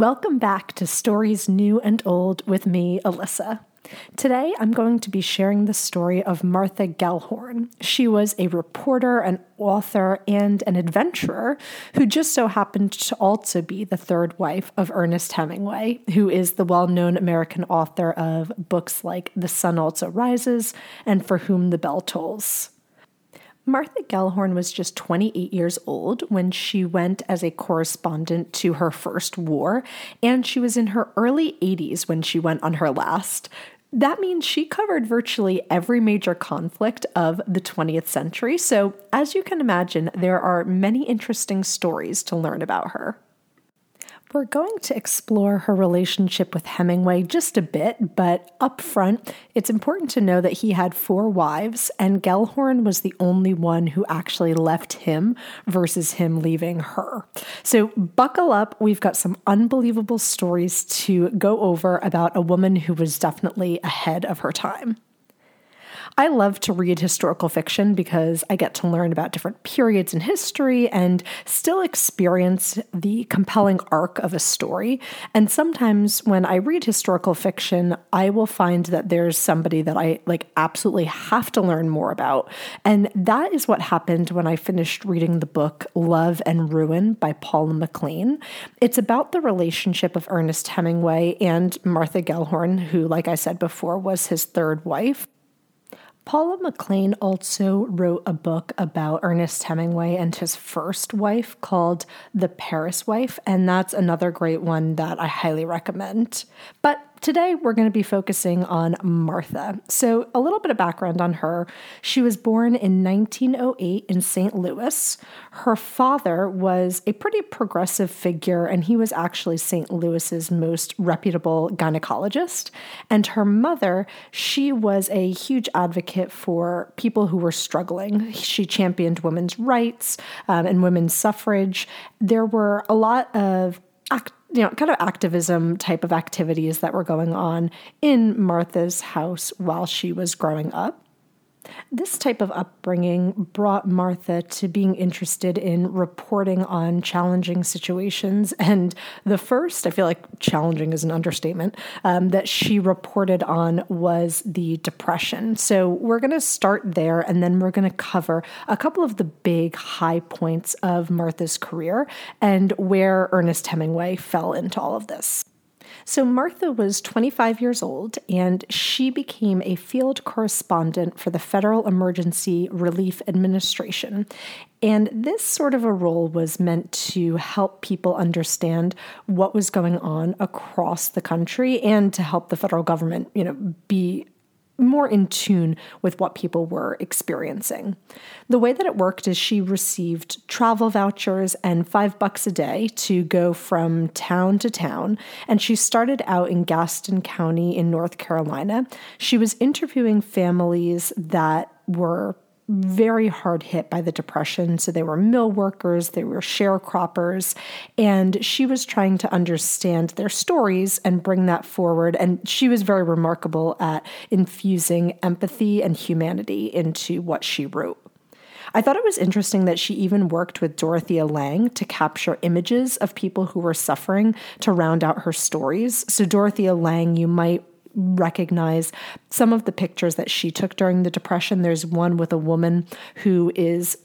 Welcome back to Stories New and Old with me, Alyssa. Today, I'm going to be sharing the story of Martha Gellhorn. She was a reporter, an author, and an adventurer who just so happened to also be the third wife of Ernest Hemingway, who is the well known American author of books like The Sun Also Rises and For Whom the Bell Tolls. Martha Gellhorn was just 28 years old when she went as a correspondent to her first war, and she was in her early 80s when she went on her last. That means she covered virtually every major conflict of the 20th century, so as you can imagine, there are many interesting stories to learn about her. We're going to explore her relationship with Hemingway just a bit, but up front, it's important to know that he had four wives, and Gellhorn was the only one who actually left him versus him leaving her. So, buckle up. We've got some unbelievable stories to go over about a woman who was definitely ahead of her time. I love to read historical fiction because I get to learn about different periods in history and still experience the compelling arc of a story. And sometimes when I read historical fiction, I will find that there's somebody that I like absolutely have to learn more about. And that is what happened when I finished reading the book Love and Ruin by Paula McLain. It's about the relationship of Ernest Hemingway and Martha Gellhorn, who, like I said before, was his third wife. Paula McLain also wrote a book about Ernest Hemingway and his first wife called The Paris Wife, and that's another great one that I highly recommend. But Today, we're going to be focusing on Martha. So, a little bit of background on her. She was born in 1908 in St. Louis. Her father was a pretty progressive figure, and he was actually St. Louis's most reputable gynecologist. And her mother, she was a huge advocate for people who were struggling. She championed women's rights um, and women's suffrage. There were a lot of act you know, kind of activism type of activities that were going on in Martha's house while she was growing up. This type of upbringing brought Martha to being interested in reporting on challenging situations. And the first, I feel like challenging is an understatement, um, that she reported on was the Depression. So we're going to start there and then we're going to cover a couple of the big high points of Martha's career and where Ernest Hemingway fell into all of this. So, Martha was 25 years old and she became a field correspondent for the Federal Emergency Relief Administration. And this sort of a role was meant to help people understand what was going on across the country and to help the federal government, you know, be more in tune with what people were experiencing. The way that it worked is she received travel vouchers and five bucks a day to go from town to town. And she started out in Gaston County in North Carolina. She was interviewing families that were very hard hit by the depression. So they were mill workers, they were sharecroppers, and she was trying to understand their stories and bring that forward. And she was very remarkable at infusing empathy and humanity into what she wrote. I thought it was interesting that she even worked with Dorothea Lange to capture images of people who were suffering to round out her stories. So, Dorothea Lange, you might recognize some of the pictures that she took during the Depression. There's one with a woman who is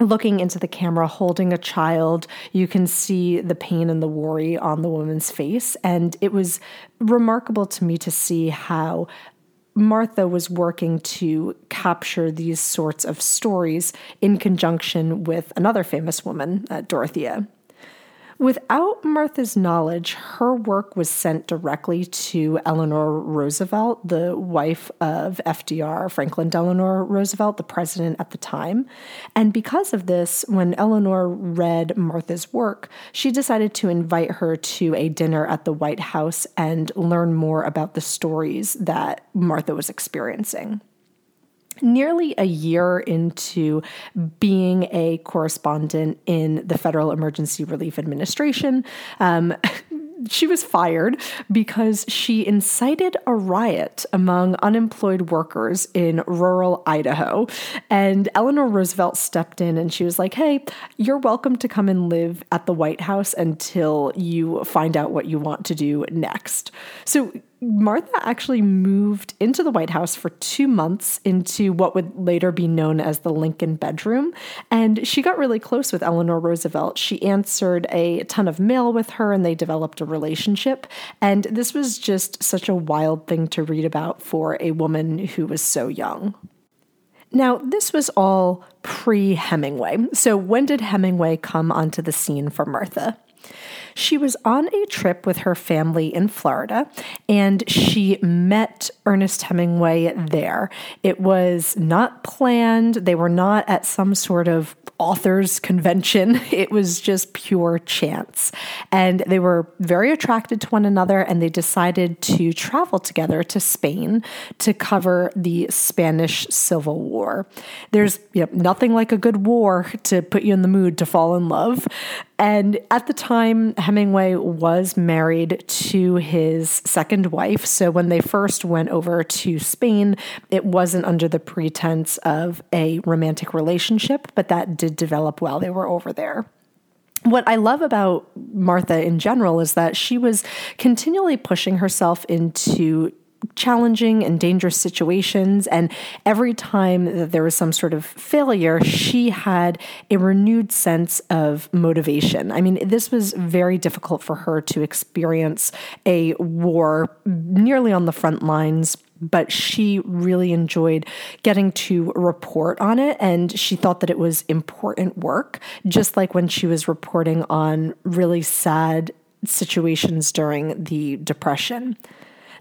looking into the camera, holding a child. You can see the pain and the worry on the woman's face. And it was remarkable to me to see how. Martha was working to capture these sorts of stories in conjunction with another famous woman, uh, Dorothea. Without Martha's knowledge, her work was sent directly to Eleanor Roosevelt, the wife of FDR, Franklin Delano Roosevelt, the president at the time. And because of this, when Eleanor read Martha's work, she decided to invite her to a dinner at the White House and learn more about the stories that Martha was experiencing nearly a year into being a correspondent in the Federal Emergency Relief Administration, um, she was fired because she incited a riot among unemployed workers in rural Idaho. And Eleanor Roosevelt stepped in and she was like, Hey, you're welcome to come and live at the White House until you find out what you want to do next. So Martha actually moved into the White House for two months into what would later be known as the Lincoln bedroom. And she got really close with Eleanor Roosevelt. She answered a ton of mail with her and they developed a relationship. And this was just such a wild thing to read about for a woman who was so young. Now, this was all pre Hemingway. So, when did Hemingway come onto the scene for Martha? She was on a trip with her family in Florida and she met Ernest Hemingway there. It was not planned, they were not at some sort of authors convention. It was just pure chance. And they were very attracted to one another and they decided to travel together to Spain to cover the Spanish Civil War. There's you know, nothing like a good war to put you in the mood to fall in love. And at the time, Hemingway was married to his second wife. So when they first went over to Spain, it wasn't under the pretense of a romantic relationship, but that did develop while they were over there what I love about Martha in general is that she was continually pushing herself into challenging and dangerous situations. And every time that there was some sort of failure, she had a renewed sense of motivation. I mean, this was very difficult for her to experience a war nearly on the front lines but she really enjoyed getting to report on it and she thought that it was important work just like when she was reporting on really sad situations during the depression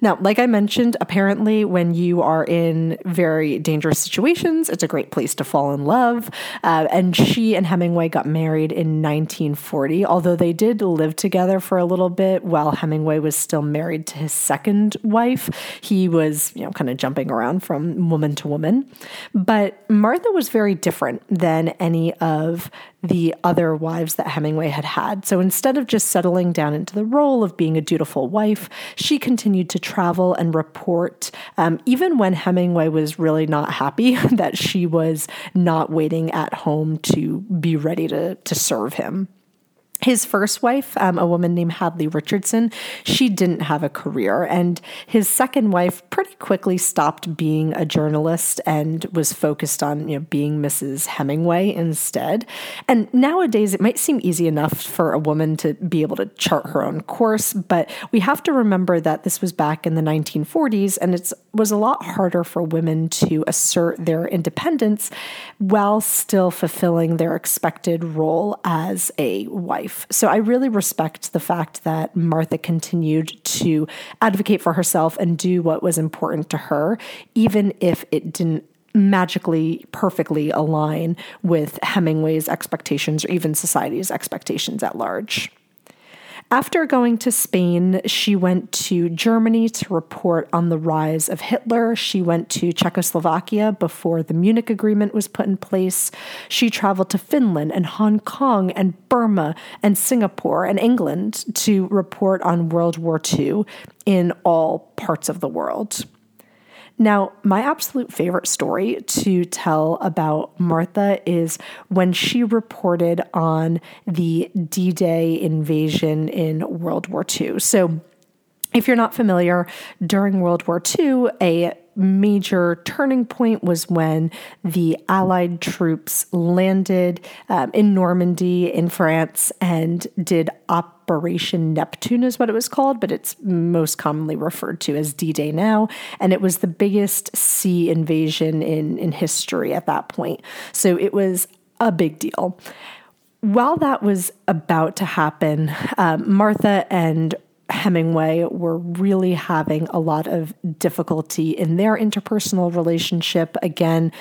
now, like I mentioned, apparently, when you are in very dangerous situations, it's a great place to fall in love. Uh, and she and Hemingway got married in 1940, although they did live together for a little bit while Hemingway was still married to his second wife. He was, you know, kind of jumping around from woman to woman. But Martha was very different than any of the other wives that Hemingway had had. So instead of just settling down into the role of being a dutiful wife, she continued to travel and report, um, even when Hemingway was really not happy that she was not waiting at home to be ready to, to serve him. His first wife, um, a woman named Hadley Richardson, she didn't have a career. And his second wife pretty quickly stopped being a journalist and was focused on you know, being Mrs. Hemingway instead. And nowadays, it might seem easy enough for a woman to be able to chart her own course, but we have to remember that this was back in the 1940s and it was a lot harder for women to assert their independence while still fulfilling their expected role as a wife life. So I really respect the fact that Martha continued to advocate for herself and do what was important to her, even if it didn't magically perfectly align with Hemingway's expectations or even society's expectations at large. After going to Spain, she went to Germany to report on the rise of Hitler. She went to Czechoslovakia before the Munich Agreement was put in place. She traveled to Finland and Hong Kong and Burma and Singapore and England to report on World War II in all parts of the world. Now, my absolute favorite story to tell about Martha is when she reported on the D Day invasion in World War II. So, if you're not familiar, during World War II, a major turning point was when the Allied troops landed um, in Normandy in France and did Operation Neptune, is what it was called, but it's most commonly referred to as D Day now. And it was the biggest sea invasion in, in history at that point. So it was a big deal while that was about to happen, um, Martha and Hemingway were really having a lot of difficulty in their interpersonal relationship. Again,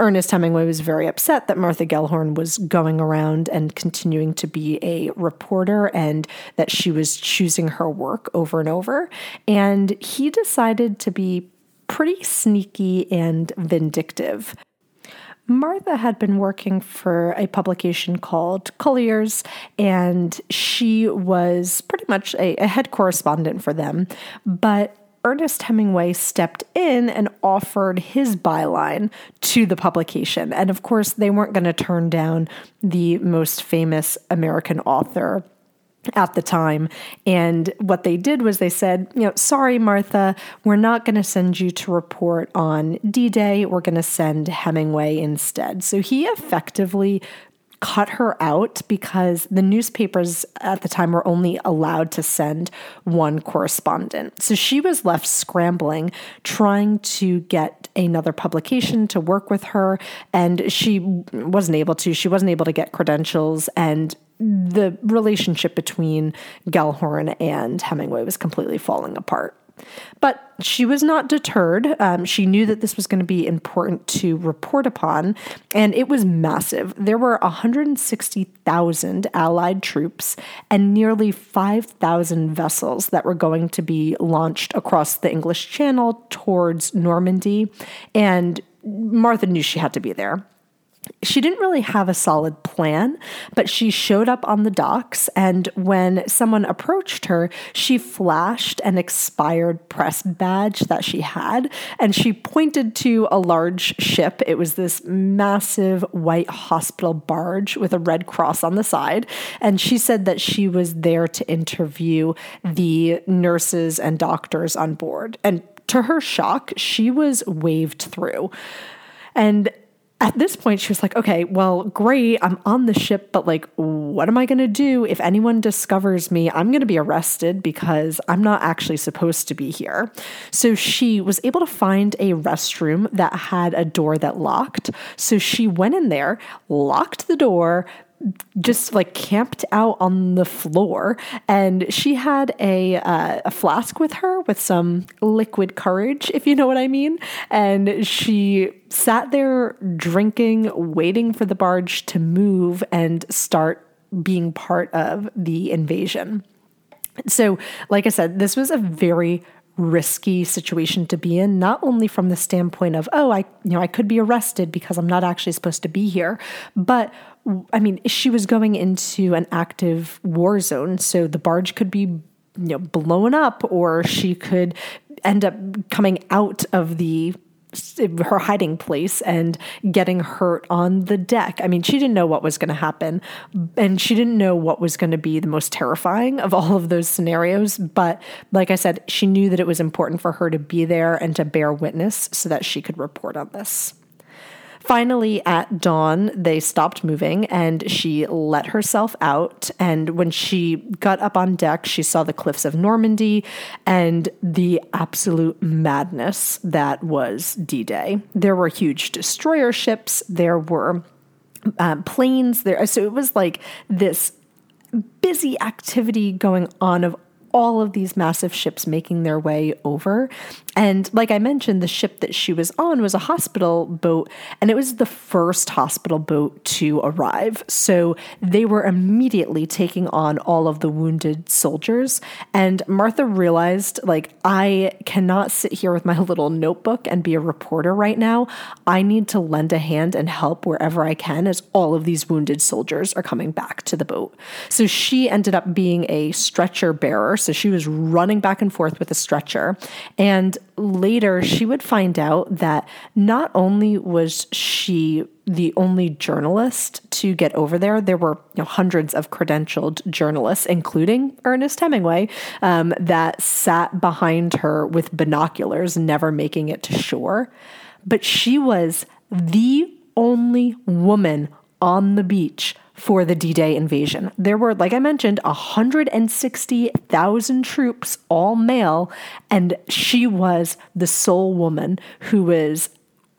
Ernest Hemingway was very upset that Martha Gellhorn was going around and continuing to be a reporter and that she was choosing her work over and over. And he decided to be pretty sneaky and vindictive. Martha had been working for a publication called Collier's, and she was pretty much a, a head correspondent for them. But Ernest Hemingway stepped in and offered his byline to the publication. And of course, they weren't going to turn down the most famous American author at the time. And what they did was they said, you know, sorry, Martha, we're not going to send you to report on D Day. We're going to send Hemingway instead. So he effectively cut her out because the newspapers at the time were only allowed to send one correspondent. So she was left scrambling, trying to get another publication to work with her, and she wasn't able to. She wasn't able to get credentials, and the relationship between Gellhorn and Hemingway was completely falling apart. But she was not deterred. Um, she knew that this was going to be important to report upon, and it was massive. There were 160,000 Allied troops and nearly 5,000 vessels that were going to be launched across the English Channel towards Normandy. And Martha knew she had to be there she didn't really have a solid plan, but she showed up on the docks. And when someone approached her, she flashed an expired press badge that she had. And she pointed to a large ship. It was this massive white hospital barge with a red cross on the side. And she said that she was there to interview the nurses and doctors on board. And to her shock, she was waved through. And at this point, she was like, okay, well, great. I'm on the ship, but like, what am I going to do? If anyone discovers me, I'm going to be arrested because I'm not actually supposed to be here. So she was able to find a restroom that had a door that locked. So she went in there, locked the door, just like camped out on the floor and she had a uh, a flask with her with some liquid courage if you know what i mean and she sat there drinking waiting for the barge to move and start being part of the invasion. So like i said this was a very risky situation to be in not only from the standpoint of oh i you know i could be arrested because i'm not actually supposed to be here but I mean, she was going into an active war zone, so the barge could be, you know, blown up, or she could end up coming out of the her hiding place and getting hurt on the deck. I mean, she didn't know what was going to happen, and she didn't know what was going to be the most terrifying of all of those scenarios. But like I said, she knew that it was important for her to be there and to bear witness so that she could report on this. Finally, at dawn, they stopped moving and she let herself out. And when she got up on deck, she saw the cliffs of Normandy and the absolute madness that was D Day. There were huge destroyer ships, there were um, planes there. So it was like this busy activity going on of all of these massive ships making their way over. And like I mentioned, the ship that she was on was a hospital boat, and it was the first hospital boat to arrive. So they were immediately taking on all of the wounded soldiers. And Martha realized, like, I cannot sit here with my little notebook and be a reporter right now. I need to lend a hand and help wherever I can as all of these wounded soldiers are coming back to the boat. So she ended up being a stretcher bearer. So she was running back and forth with a stretcher. And later, she would find out that not only was she the only journalist to get over there. There were you know, hundreds of credentialed journalists, including Ernest Hemingway, um, that sat behind her with binoculars, never making it to shore. But she was the only woman on the beach for the D Day invasion. There were, like I mentioned, 160,000 troops, all male, and she was the sole woman who was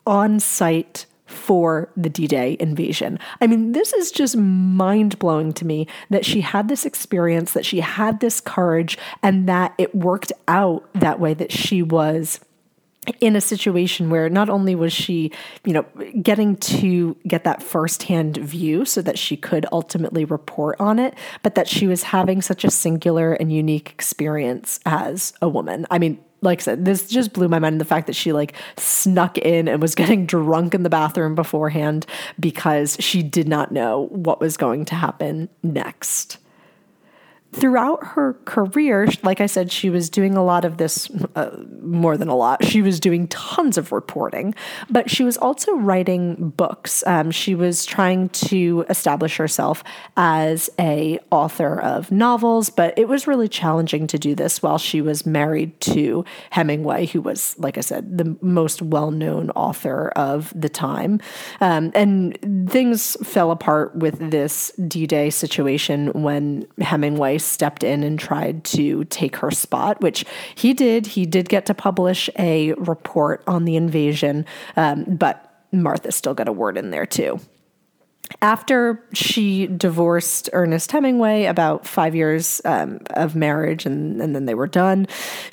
on site for the D Day invasion. I mean, this is just mind blowing to me that she had this experience, that she had this courage, and that it worked out that way, that she was in a situation where not only was she, you know, getting to get that firsthand view so that she could ultimately report on it, but that she was having such a singular and unique experience as a woman. I mean, like I said, this just blew my mind. The fact that she like snuck in and was getting drunk in the bathroom beforehand because she did not know what was going to happen next throughout her career, like I said, she was doing a lot of this, uh, more than a lot. She was doing tons of reporting, but she was also writing books. Um, she was trying to establish herself as a author of novels, but it was really challenging to do this while she was married to Hemingway, who was, like I said, the most well-known author of the time. Um, and things fell apart with this D-Day situation when Hemingway stepped in and tried to take her spot, which he did. He did get to publish a report on the invasion, um, but Martha still got a word in there too after she divorced Ernest Hemingway, about five years um, of marriage, and, and then they were done,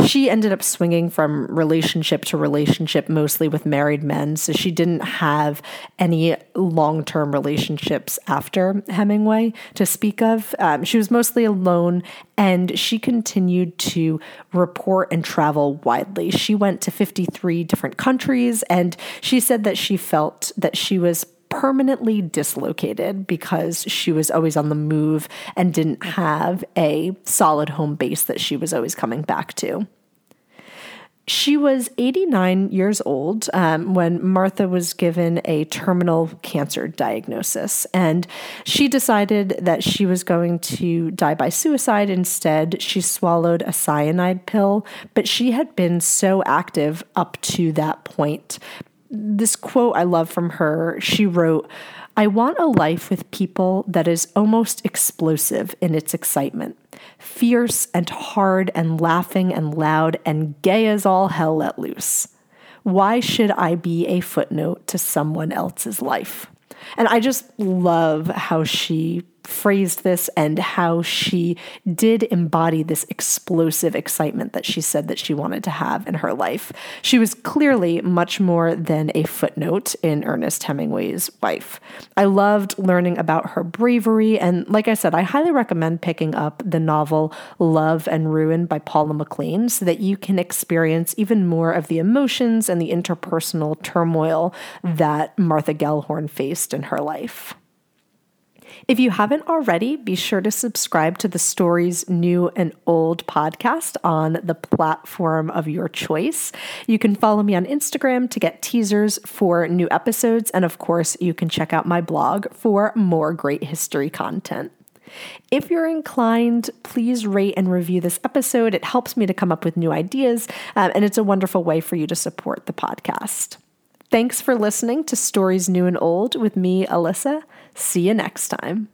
she ended up swinging from relationship to relationship, mostly with married men. So she didn't have any long term relationships after Hemingway to speak of. Um, she was mostly alone, and she continued to report and travel widely. She went to 53 different countries, and she said that she felt that she was permanently dislocated because she was always on the move and didn't have a solid home base that she was always coming back to. She was 89 years old um, when Martha was given a terminal cancer diagnosis, and she decided that she was going to die by suicide. Instead, she swallowed a cyanide pill, but she had been so active up to that point this quote I love from her. She wrote, I want a life with people that is almost explosive in its excitement, fierce and hard and laughing and loud and gay as all hell let loose. Why should I be a footnote to someone else's life? And I just love how she phrased this and how she did embody this explosive excitement that she said that she wanted to have in her life. She was clearly much more than a footnote in Ernest Hemingway's wife. I loved learning about her bravery, and like I said, I highly recommend picking up the novel Love and Ruin by Paula McLain so that you can experience even more of the emotions and the interpersonal turmoil that Martha Gellhorn faced in her life. If you haven't already, be sure to subscribe to the Stories New and Old podcast on the platform of your choice. You can follow me on Instagram to get teasers for new episodes. And of course, you can check out my blog for more great history content. If you're inclined, please rate and review this episode. It helps me to come up with new ideas, um, and it's a wonderful way for you to support the podcast. Thanks for listening to Stories New and Old with me, Alyssa. See you next time.